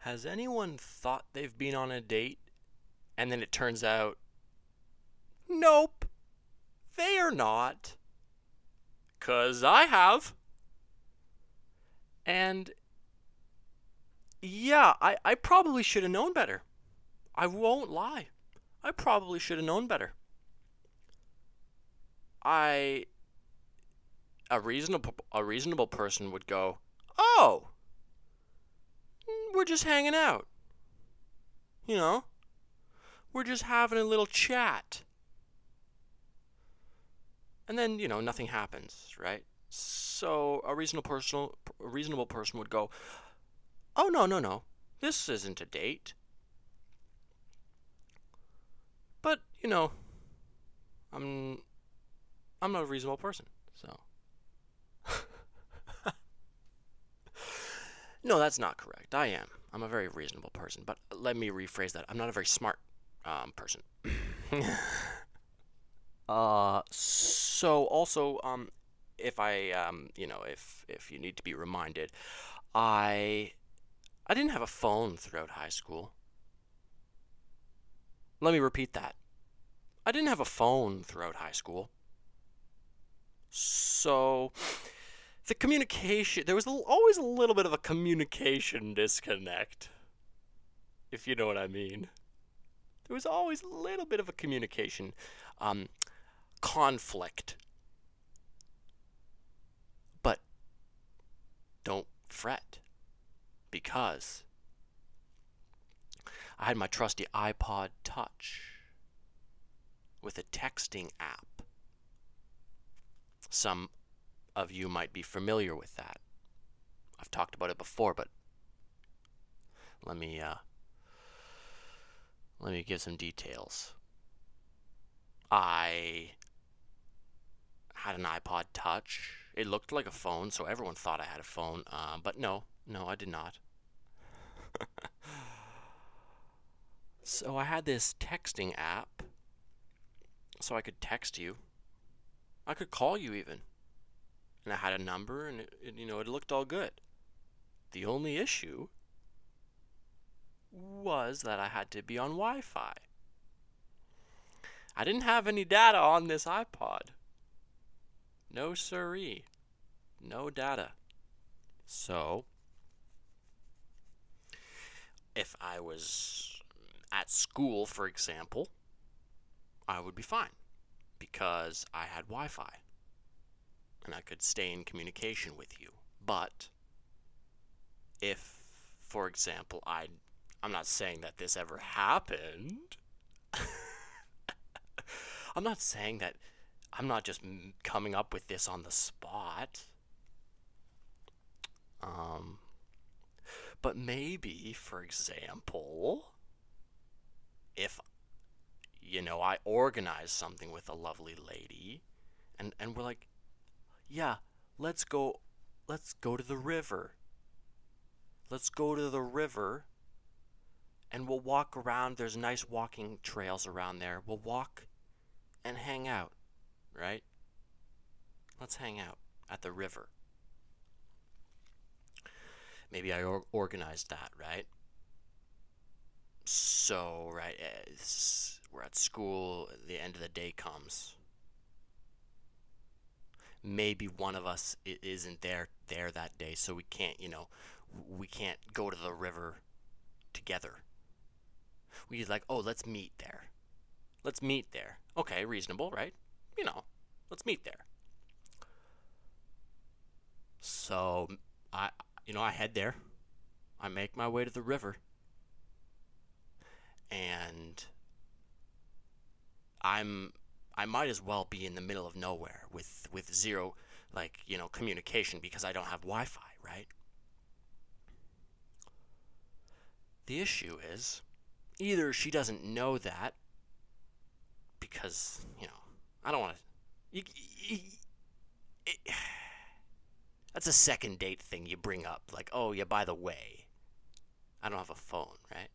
Has anyone thought they've been on a date and then it turns out, nope, they are not? Because I have. And yeah, I, I probably should have known better. I won't lie. I probably should have known better. I a reasonable a reasonable person would go, "Oh, we're just hanging out." You know? We're just having a little chat. And then, you know, nothing happens, right? So a reasonable person a reasonable person would go, "Oh, no, no, no. This isn't a date." But, you know, I'm I'm not a reasonable person, so. No, that's not correct. I am. I'm a very reasonable person, but let me rephrase that. I'm not a very smart um, person. uh, so also, um, if I, um, you know, if if you need to be reminded, I, I didn't have a phone throughout high school. Let me repeat that. I didn't have a phone throughout high school. So the communication, there was always a little bit of a communication disconnect, if you know what I mean. There was always a little bit of a communication um, conflict. But don't fret because I had my trusty iPod Touch with a texting app. Some of you might be familiar with that. I've talked about it before, but let me uh, let me give some details. I had an iPod Touch. It looked like a phone, so everyone thought I had a phone. Uh, but no, no, I did not. so I had this texting app so I could text you. I could call you even. And I had a number and it, it, you know, it looked all good. The only issue was that I had to be on Wi-Fi. I didn't have any data on this iPod. No siree. No data. So, if I was at school, for example, I would be fine because I had Wi Fi and I could stay in communication with you. But if, for example, I I'm not saying that this ever happened. I'm not saying that I'm not just coming up with this on the spot. Um, but maybe, for example, if you know, I organize something with a lovely lady and and we're like, "Yeah, let's go let's go to the river. Let's go to the river and we'll walk around. There's nice walking trails around there. We'll walk and hang out, right? Let's hang out at the river. Maybe I or- organized that, right? So, right, eh, we're at school, the end of the day comes. Maybe one of us isn't there there that day, so we can't, you know, we can't go to the river together. We like, oh, let's meet there. Let's meet there. Okay, reasonable, right? You know, let's meet there. So I, you know, I head there. I make my way to the river. And I'm I might as well be in the middle of nowhere with with zero like, you know, communication because I don't have Wi-Fi, right? The issue is either she doesn't know that because, you know, I don't want to that's a second date thing you bring up like, "Oh, yeah, by the way, I don't have a phone, right?"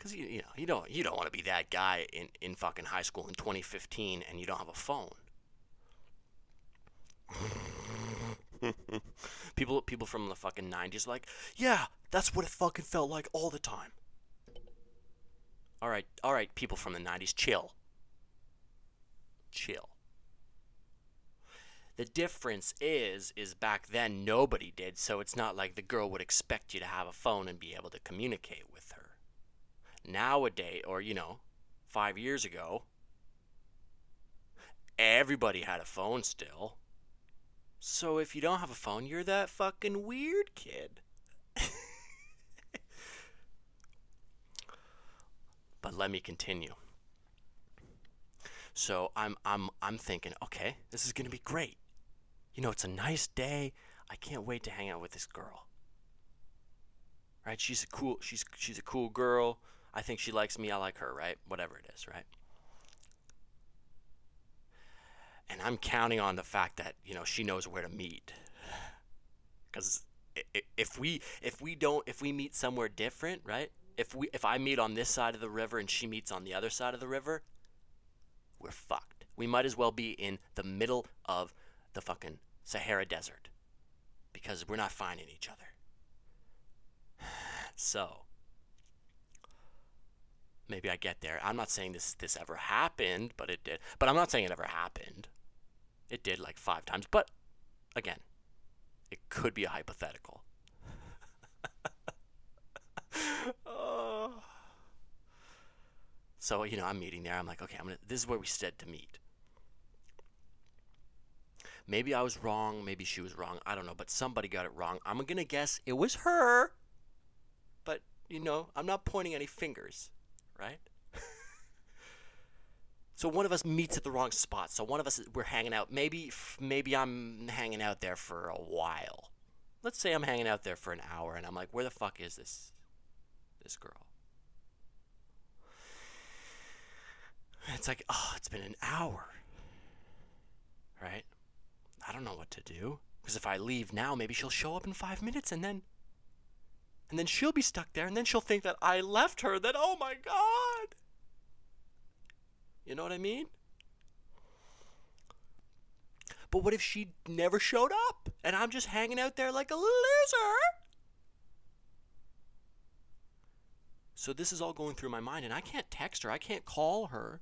Because you, you know you don't you don't want to be that guy in, in fucking high school in 2015 and you don't have a phone. People People from the fucking 90s like, "Yeah, that's what it fucking felt like all the time." All right, all right, people from the 90s, chill. Chill. The difference is is back then nobody did, so it's not like the girl would expect you to have a phone and be able to communicate with. Nowadays, or you know, 5 years ago, everybody had a phone still. So if you don't have a phone, you're that fucking weird kid. but let me continue. So I'm I'm I'm thinking, okay, this is gonna be great. You know, it's a nice day. I can't wait to hang out with this girl. Right? She's a cool she's she's a cool girl. I think she likes me, I like her, right? Whatever it is, right? And I'm counting on the fact that, you know, she knows where to meet. Cuz if we if we don't if we meet somewhere different, right? If we if I meet on this side of the river and she meets on the other side of the river, we're fucked. We might as well be in the middle of the fucking Sahara Desert because we're not finding each other. So, maybe I get there. I'm not saying this this ever happened, but it did. But I'm not saying it ever happened. It did like 5 times, but again, it could be a hypothetical. oh. So, you know, I'm meeting there. I'm like, okay, I'm gonna this is where we said to meet. Maybe I was wrong, maybe she was wrong. I don't know, but somebody got it wrong. I'm to guess it was her. But, you know, I'm not pointing any fingers, right? so one of us meets at the wrong spot. So one of us we're hanging out. Maybe maybe I'm hanging out there for a while. Let's say I'm hanging out there for an hour and I'm like, "Where the fuck is this this girl?" It's like, "Oh, it's been an hour." Right? I don't know what to do. Because if I leave now, maybe she'll show up in five minutes and then. And then she'll be stuck there, and then she'll think that I left her, that, oh my god! You know what I mean? But what if she never showed up and I'm just hanging out there like a loser? So this is all going through my mind, and I can't text her, I can't call her.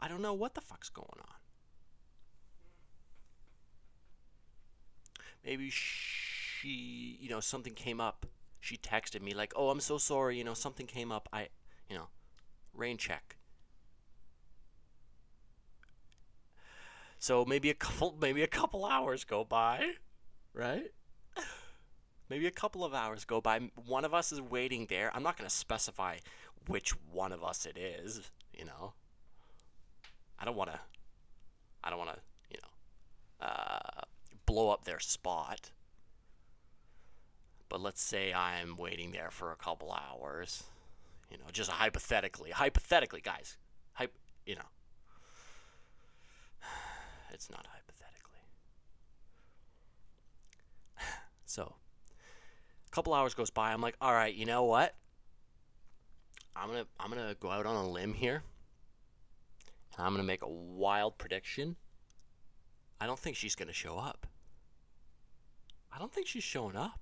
I don't know what the fuck's going on. maybe she, you know, something came up. She texted me like, "Oh, I'm so sorry, you know, something came up. I, you know, rain check." So maybe a couple maybe a couple hours go by, right? Maybe a couple of hours go by. One of us is waiting there. I'm not going to specify which one of us it is, you know. I don't want to I don't want to, you know, uh, blow up their spot. But let's say I'm waiting there for a couple hours. You know, just hypothetically. Hypothetically, guys. Hype, you know. It's not hypothetically. So, a couple hours goes by. I'm like, "All right, you know what? I'm going to I'm going to go out on a limb here. And I'm going to make a wild prediction. I don't think she's going to show up. I don't think she's showing up.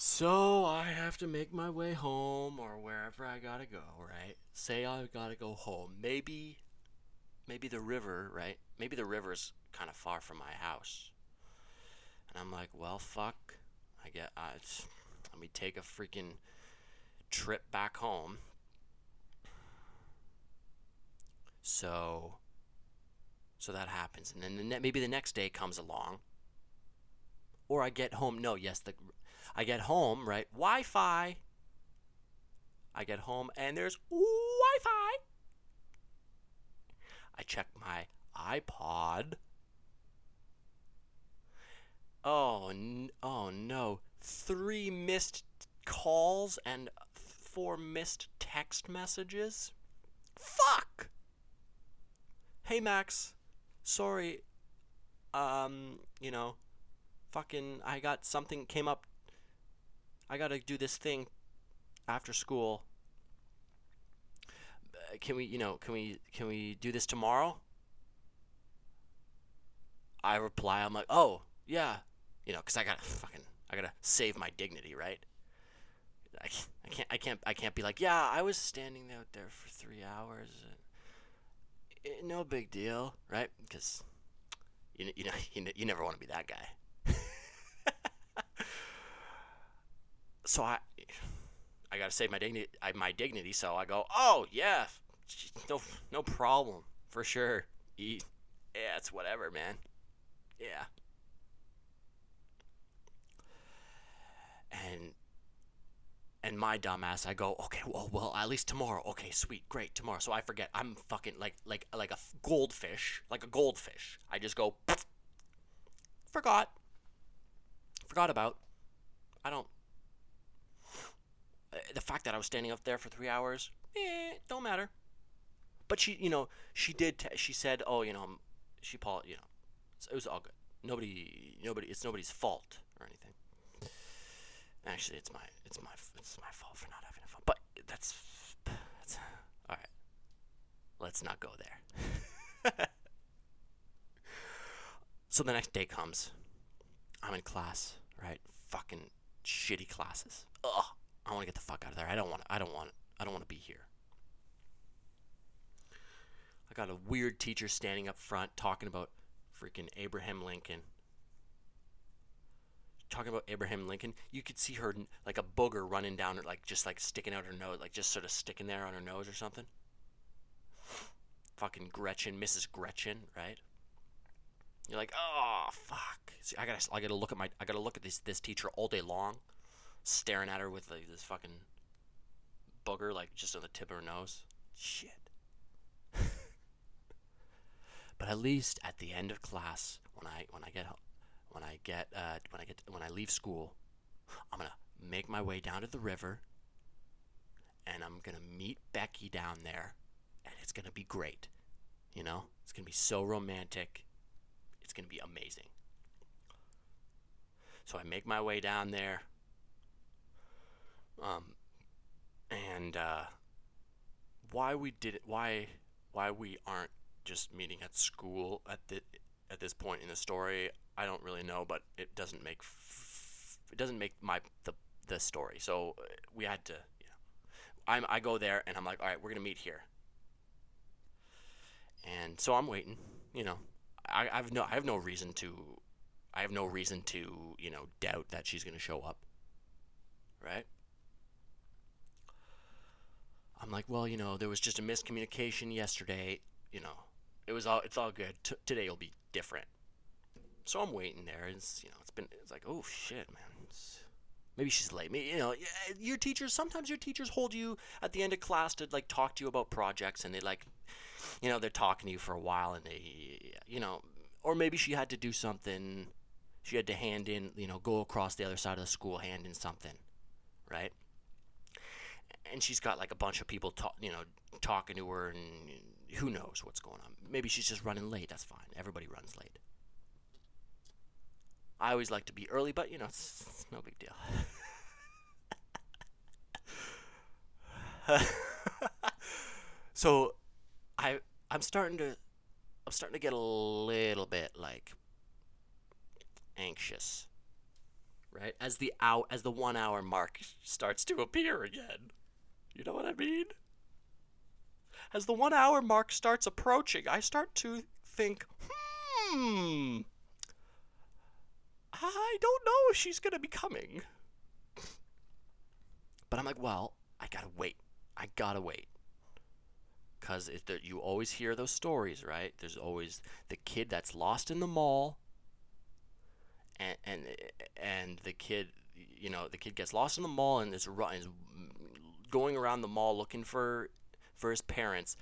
So I have to make my way home or wherever I gotta go, right? Say I gotta go home. Maybe, maybe the river, right? Maybe the river's kind of far from my house. And I'm like, well, fuck. I get, I, let me take a freaking trip back home. So so that happens, and then the ne- maybe the next day comes along, or I get home. No, yes, the I get home right. Wi-Fi. I get home and there's Wi-Fi. I check my iPod. Oh, n- oh no! Three missed calls and four missed text messages. Fuck. Hey Max, sorry, um, you know, fucking, I got something came up. I gotta do this thing after school. Uh, can we, you know, can we, can we do this tomorrow? I reply, I'm like, oh, yeah, you know, because I gotta fucking, I gotta save my dignity, right? I, I can't, I can't, I can't be like, yeah, I was standing out there for three hours. And, eh, no big deal, right? Because you, you know, you, you never want to be that guy. So I, I gotta save my dignity, my dignity. So I go, oh yeah, no, no problem, for sure. Eat, yeah, it's whatever, man. Yeah. And and my dumbass, I go, okay, well, well, at least tomorrow. Okay, sweet, great, tomorrow. So I forget. I'm fucking like, like, like a goldfish, like a goldfish. I just go, forgot, forgot about. I don't. The fact that I was standing up there for three hours, eh, don't matter. But she, you know, she did. T- she said, oh, you know, she, Paul, you know, it was all good. Nobody, nobody, it's nobody's fault or anything. Actually, it's my, it's my, it's my fault for not having a fun. But that's, that's all right. Let's not go there. so the next day comes. I'm in class, right? Fucking shitty classes. Ugh. I want to get the fuck out of there. I don't want. I don't want. I don't want to be here. I got a weird teacher standing up front talking about freaking Abraham Lincoln. Talking about Abraham Lincoln, you could see her like a booger running down her, like just like sticking out her nose, like just sort of sticking there on her nose or something. Fucking Gretchen, Mrs. Gretchen, right? You're like, oh fuck. See, I gotta, I gotta look at my, I gotta look at this this teacher all day long, staring at her with like this fucking booger like just on the tip of her nose. Shit. But at least at the end of class, when I when I get when I get uh, when I get when I leave school, I'm gonna make my way down to the river, and I'm gonna meet Becky down there, and it's gonna be great. You know, it's gonna be so romantic. It's gonna be amazing. So I make my way down there. Um, and uh, why we did it? Why why we aren't just meeting at school at the at this point in the story. I don't really know, but it doesn't make f- it doesn't make my the the story. So uh, we had to, you know, I'm I go there and I'm like, all right, we're gonna meet here. And so I'm waiting. You know, I, I've no I have no reason to I have no reason to you know doubt that she's gonna show up. Right. I'm like, well, you know, there was just a miscommunication yesterday. You know, it was all it's all good. T- today will be different. So I'm waiting there. It's you know it's been it's like oh shit man. It's, maybe she's late. Maybe, you know your teachers sometimes your teachers hold you at the end of class to like talk to you about projects and they like you know they're talking to you for a while and they you know or maybe she had to do something she had to hand in you know go across the other side of the school hand in something right and she's got like a bunch of people talk you know talking to her and who knows what's going on. Maybe she's just running late. That's fine. Everybody runs late. I always like to be early, but you know, it's, it's no big deal. so I I'm starting to I'm starting to get a little bit like anxious. Right? As the hour as the 1 hour mark starts to appear again. You know what I mean? as the one hour mark starts approaching, I start to think, hmm, I don't know if she's going to be coming. But I'm like, well, I gotta wait. I gotta wait. Because you always hear those stories, right? There's always the kid that's lost in the mall, and and and the kid, you know, the kid gets lost in the mall and is, is going around the mall looking for for his parents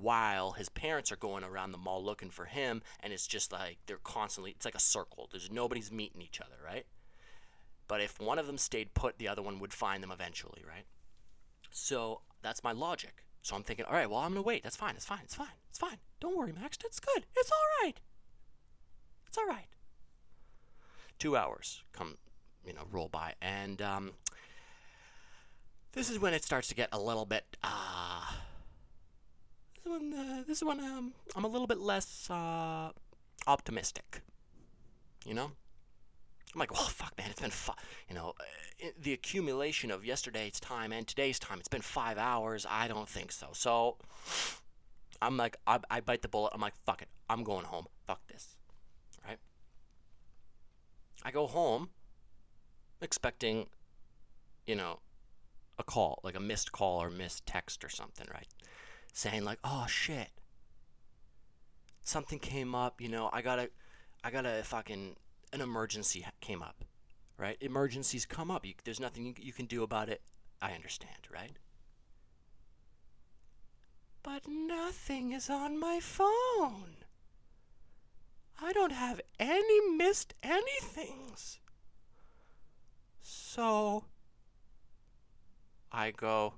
while his parents are going around the mall looking for him and it's just like they're constantly it's like a circle. There's nobody's meeting each other right? But if one of them stayed put the other one would find them eventually right? So that's my logic. So i'm thinking all right well i'm gonna wait. That's fine. It's fine. It's fine. It's fine. Don't worry max. It's good. It's all right. It's all right. Two hours come you know roll by and um, this is when it starts to get a little bit. Uh, this is when, uh, this is when um, I'm a little bit less uh, optimistic. You know? I'm like, well, fuck, man, it's been, you know, uh, the accumulation of yesterday's time and today's time, it's been five hours. I don't think so. So I'm like, I, I bite the bullet. I'm like, fuck it. I'm going home. Fuck this. Right? I go home expecting, you know, a call, like a missed call or missed text or something, right? Saying like, "Oh shit. Something came up, you know, I got to I got to fucking an emergency came up." Right? Emergencies come up. You, there's nothing you, you can do about it. I understand, right? But nothing is on my phone. I don't have any missed anythings. So I go,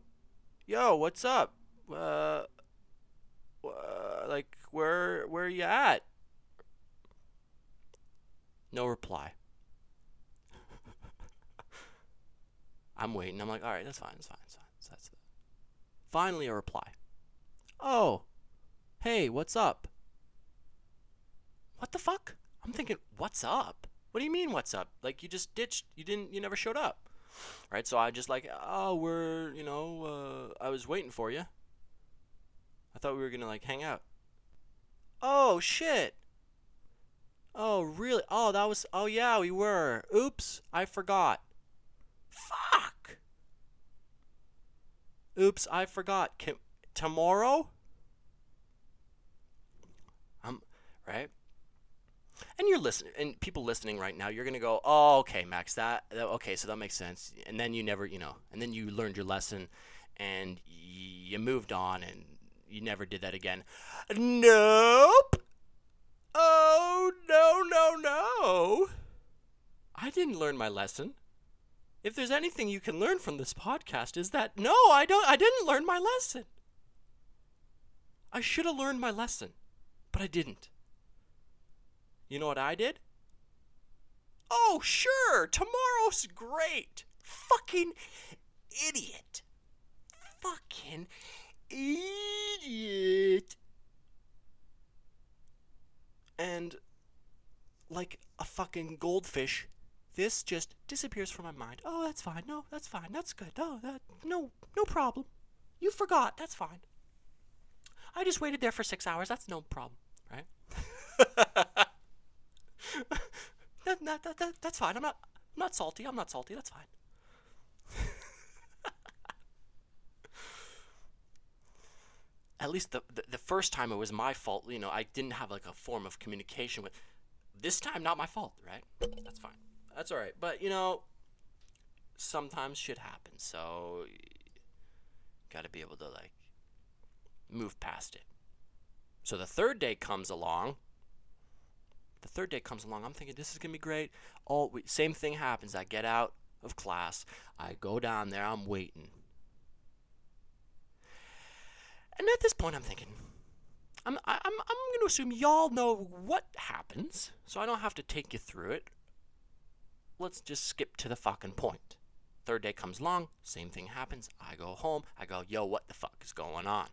"Yo, what's up? Uh, uh like where where you at?" No reply. I'm waiting. I'm like, "All right, that's fine. That's fine. That's fine." That's. Finally, a reply. Oh, hey, what's up? What the fuck? I'm thinking, what's up? What do you mean, what's up? Like, you just ditched, you didn't, you never showed up. Right? So I just like, oh, we're, you know, uh, I was waiting for you. I thought we were gonna, like, hang out. Oh, shit. Oh, really? Oh, that was, oh, yeah, we were. Oops, I forgot. Fuck. Oops, I forgot. Can, tomorrow? Um, right? And you're listening, and people listening right now, you're gonna go, "Oh, okay, Max, that, that okay, so that makes sense." And then you never, you know, and then you learned your lesson, and you moved on, and you never did that again. Nope. Oh no no no! I didn't learn my lesson. If there's anything you can learn from this podcast, is that no, I don't. I didn't learn my lesson. I should have learned my lesson, but I didn't. You know what I did? Oh, sure, tomorrow's great. Fucking idiot. Fucking idiot. And like a fucking goldfish, this just disappears from my mind. Oh, that's fine. No, that's fine. That's good. No, that no, no problem. You forgot. That's fine. I just waited there for six hours. That's no problem, right? that, that, that, that, that's fine. I'm not, I'm not salty. I'm not salty. That's fine. At least the, the, the first time it was my fault. You know, I didn't have like a form of communication with. This time, not my fault, right? That's fine. That's all right. But you know, sometimes shit happens. So, got to be able to like move past it. So the third day comes along. The third day comes along. I'm thinking this is gonna be great. All same thing happens. I get out of class. I go down there. I'm waiting. And at this point, I'm thinking, I'm I'm I'm going to assume y'all know what happens, so I don't have to take you through it. Let's just skip to the fucking point. Third day comes along, same thing happens. I go home. I go, yo, what the fuck is going on?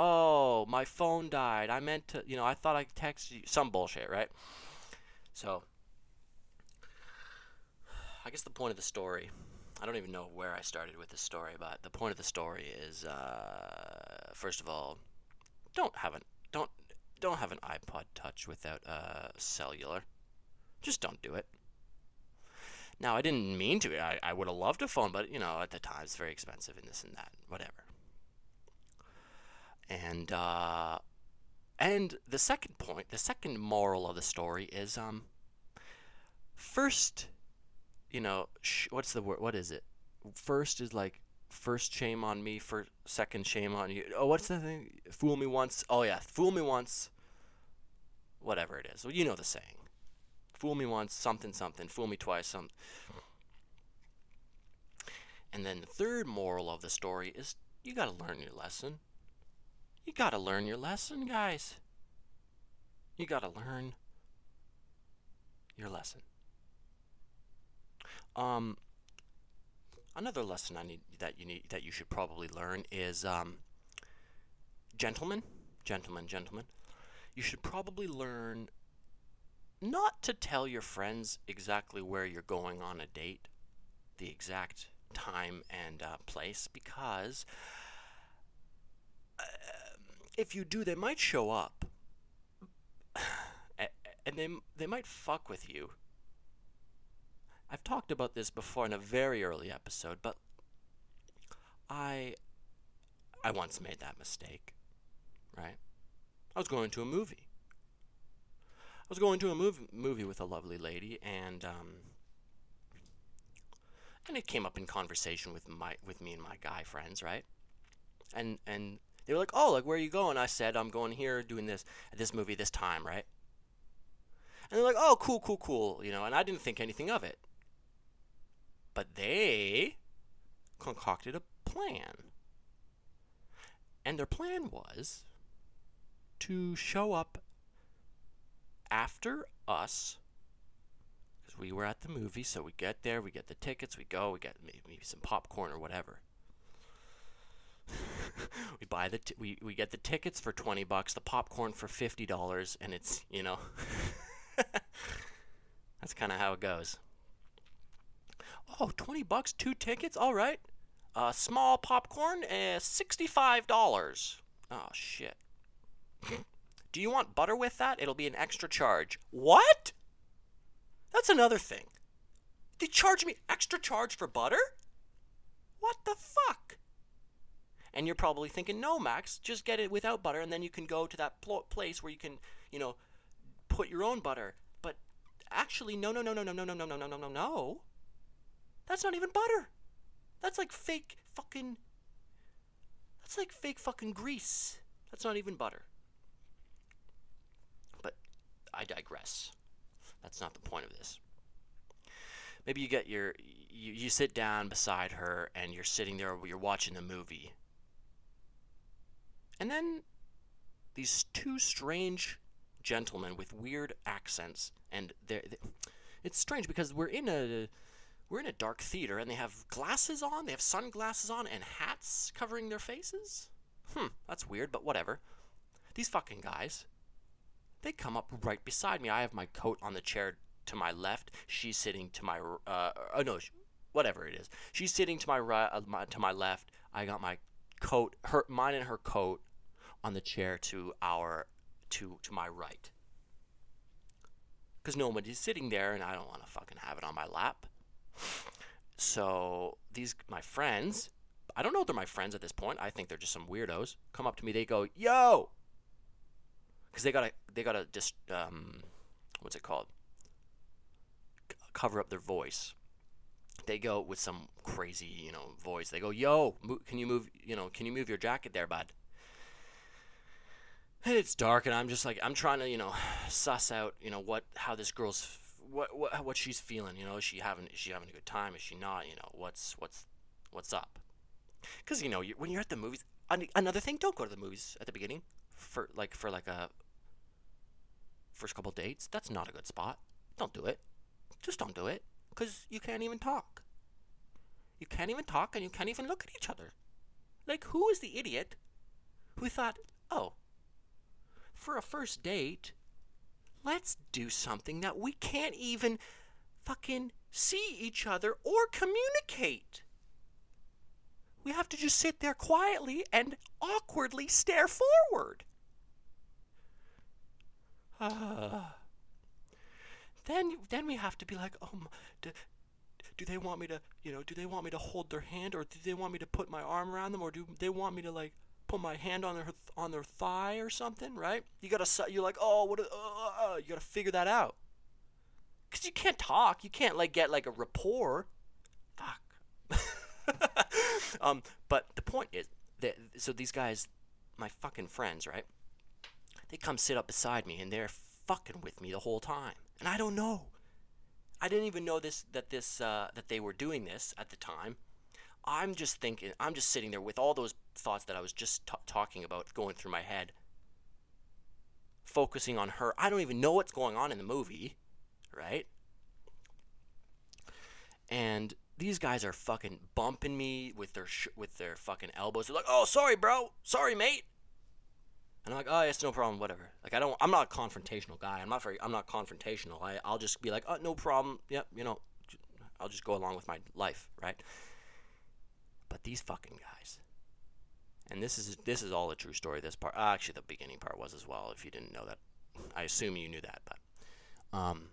oh, my phone died. I meant to, you know, I thought I texted you. Some bullshit, right? So, I guess the point of the story, I don't even know where I started with this story, but the point of the story is, uh, first of all, don't have an don't don't have an iPod Touch without uh, cellular. Just don't do it. Now, I didn't mean to. I, I would have loved a phone, but you know, at the time it's very expensive and this and that, whatever. And uh, and the second point, the second moral of the story is um first, you know, sh- what's the word? What is it? First is like first shame on me, for second shame on you. Oh, what's the thing? Fool me once. Oh yeah, fool me once. Whatever it is. Well, you know the saying. Fool me once, something something. Fool me twice, some. And then the third moral of the story is you got to learn your lesson. You gotta learn your lesson, guys. You gotta learn your lesson. Um, another lesson I need that you need that you should probably learn is um, gentlemen, gentlemen, gentlemen. You should probably learn not to tell your friends exactly where you're going on a date, the exact time and uh, place, because if you do, they might show up, and they they might fuck with you. I've talked about this before in a very early episode, but I I once made that mistake, right? I was going to a movie. I was going to a movie movie with a lovely lady, and um, and it came up in conversation with my with me and my guy friends, right? And and they were like, "Oh, like where are you going?" I said, "I'm going here, doing this at this movie this time, right?" And they're like, "Oh, cool, cool, cool," you know. And I didn't think anything of it. But they concocted a plan. And their plan was to show up after us because we were at the movie so we get there we get the tickets we go we get maybe, maybe some popcorn or whatever we buy the t- we, we get the tickets for 20 bucks the popcorn for $50 and it's you know that's kind of how it goes oh 20 bucks two tickets all right uh, small popcorn uh, $65 oh shit do you want butter with that? It'll be an extra charge. What? That's another thing. They charge me extra charge for butter? What the fuck? And you're probably thinking, no, Max, just get it without butter, and then you can go to that pl- place where you can, you know, put your own butter. But actually, no, no, no, no, no, no, no, no, no, no, no, no, no. That's not even butter. That's like fake fucking. That's like fake fucking grease. That's not even butter. But I digress. That's not the point of this. Maybe you get your you, you sit down beside her and you're sitting there you're watching the movie. And then these two strange gentlemen with weird accents and they're, they it's strange because we're in a we're in a dark theater and they have glasses on, they have sunglasses on and hats covering their faces. Hmm, that's weird, but whatever. These fucking guys they come up right beside me. I have my coat on the chair to my left. She's sitting to my uh, oh no, whatever it is. She's sitting to my right, uh, my, to my left. I got my coat, her mine and her coat on the chair to our to to my right. Cuz nobody's sitting there and I don't want to fucking have it on my lap. So, these my friends, I don't know if they're my friends at this point. I think they're just some weirdos. Come up to me, they go, "Yo, because they gotta they gotta just um, what's it called? C- cover up their voice. They go with some crazy you know voice. They go, "Yo, mo- can you move? You know, can you move your jacket there, bud?" And it's dark, and I'm just like I'm trying to you know suss out you know what how this girl's what what what she's feeling. You know, is she having is she having a good time? Is she not? You know, what's what's what's up? Because you know, you, when you're at the movies, another thing, don't go to the movies at the beginning for like for like a first couple dates. That's not a good spot. Don't do it. Just don't do it because you can't even talk. You can't even talk and you can't even look at each other. Like who is the idiot who thought, "Oh, for a first date, let's do something that we can't even fucking see each other or communicate." We have to just sit there quietly and awkwardly stare forward. Uh, then then we have to be like, oh, do, do they want me to, you know, do they want me to hold their hand, or do they want me to put my arm around them, or do they want me to like put my hand on their on their thigh or something, right? You gotta you're like, oh, what? Uh, uh, uh, you gotta figure that out, cause you can't talk, you can't like get like a rapport. Fuck. um, but the point is that so these guys, my fucking friends, right? They come sit up beside me and they're fucking with me the whole time. And I don't know. I didn't even know this that this uh, that they were doing this at the time. I'm just thinking. I'm just sitting there with all those thoughts that I was just t- talking about going through my head, focusing on her. I don't even know what's going on in the movie, right? And these guys are fucking bumping me with their sh- with their fucking elbows. They're like, "Oh, sorry, bro. Sorry, mate." And I'm like, oh, it's no problem, whatever. Like I don't, I'm not a confrontational guy. I'm not very, I'm not confrontational. I, I'll just be like, oh, no problem. Yep, you know, I'll just go along with my life, right? But these fucking guys, and this is this is all a true story. This part, actually, the beginning part was as well. If you didn't know that, I assume you knew that, but um,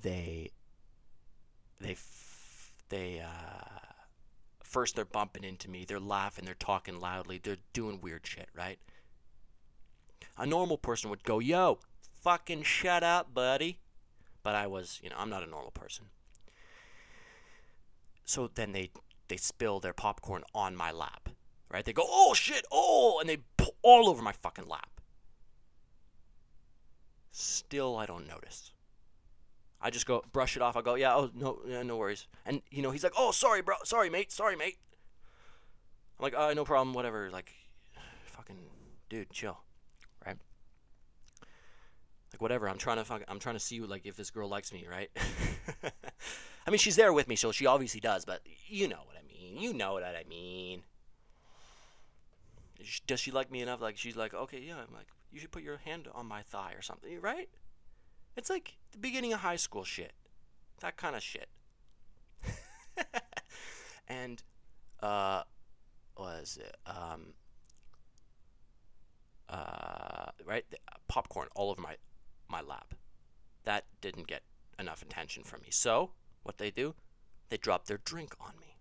they they they uh, first they're bumping into me. They're laughing. They're talking loudly. They're doing weird shit, right? A normal person would go, "Yo, fucking shut up, buddy." But I was, you know, I'm not a normal person. So then they they spill their popcorn on my lap, right? They go, "Oh shit, oh," and they pull all over my fucking lap. Still, I don't notice. I just go brush it off. I go, "Yeah, oh no, yeah, no worries." And you know, he's like, "Oh, sorry, bro, sorry, mate, sorry, mate." I'm like, "Uh, no problem, whatever." Like, fucking dude, chill? Like whatever. I'm trying to fuck, I'm trying to see like if this girl likes me, right? I mean, she's there with me, so she obviously does. But you know what I mean. You know what I mean. Does she like me enough? Like she's like, okay, yeah. I'm like, you should put your hand on my thigh or something, right? It's like the beginning of high school shit, that kind of shit. and uh, was it um uh right popcorn all over my my lap. That didn't get enough attention from me. So what they do, they drop their drink on me.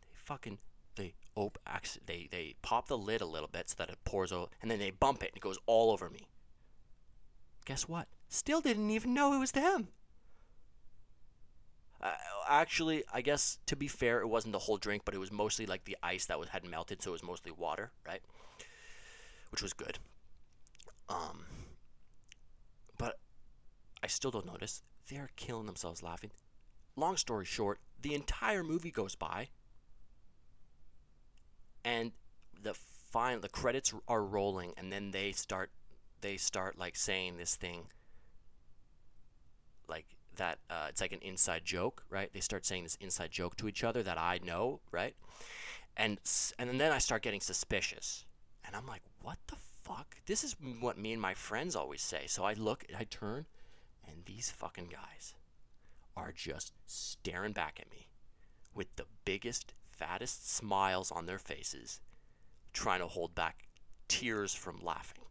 They fucking they op they they pop the lid a little bit so that it pours out, and then they bump it and it goes all over me. Guess what? Still didn't even know it was them. Uh, actually, I guess to be fair, it wasn't the whole drink, but it was mostly like the ice that was had melted, so it was mostly water, right? Which was good. Um, still don't notice. They're killing themselves laughing. Long story short, the entire movie goes by, and the fine the credits are rolling, and then they start they start like saying this thing. Like that uh, it's like an inside joke right? They start saying this inside joke to each other that i know right? And and then i start getting suspicious. And i'm like what the fuck? This is what me and my friends always say. So i look i turn and these fucking guys are just staring back at me with the biggest fattest smiles on their faces trying to hold back tears from laughing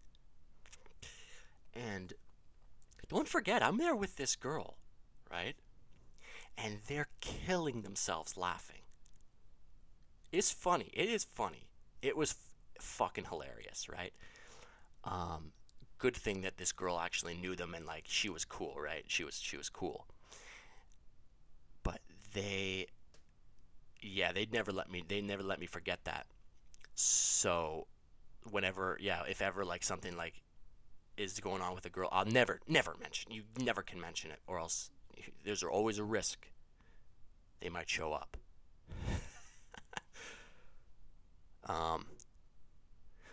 and don't forget, I'm there with this girl, right? And they're killing themselves laughing. It's funny. It is funny. It was f- fucking hilarious, right? Um, good thing that this girl actually knew them and like she was cool, right? She was she was cool. But they yeah, they'd never let me they never let me forget that. So whenever yeah, if ever like something like is going on with a girl, I'll never, never mention. You never can mention it, or else there's always a risk they might show up. um,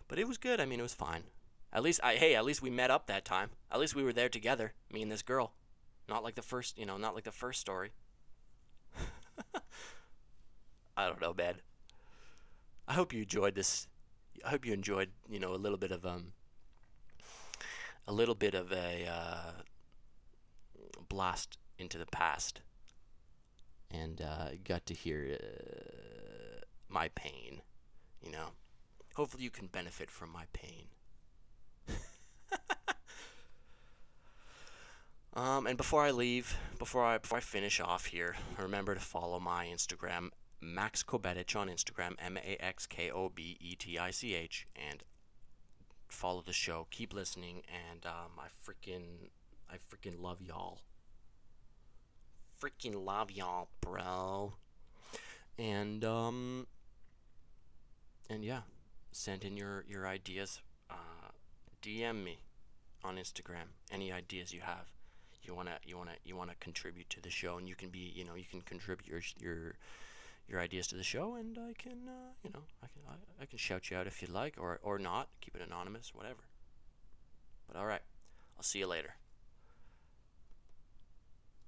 but it was good. I mean, it was fine. At least I, hey, at least we met up that time. At least we were there together, me and this girl. Not like the first, you know, not like the first story. I don't know, man. I hope you enjoyed this. I hope you enjoyed, you know, a little bit of um a little bit of a uh, blast into the past and uh, got to hear uh, my pain, you know. Hopefully, you can benefit from my pain. Um, and before I leave, before I before I finish off here, remember to follow my Instagram, Max Kobetich on Instagram, M A X K O B E T I C H, and follow the show, keep listening, and um, I freaking, I freaking love y'all. Freaking love y'all, bro. And um, and yeah, send in your your ideas. Uh, DM me on Instagram. Any ideas you have, you wanna you wanna you wanna contribute to the show, and you can be you know you can contribute your your your ideas to the show, and I can, uh, you know, I can, I, I can shout you out if you'd like, or or not. Keep it anonymous, whatever. But all right, I'll see you later.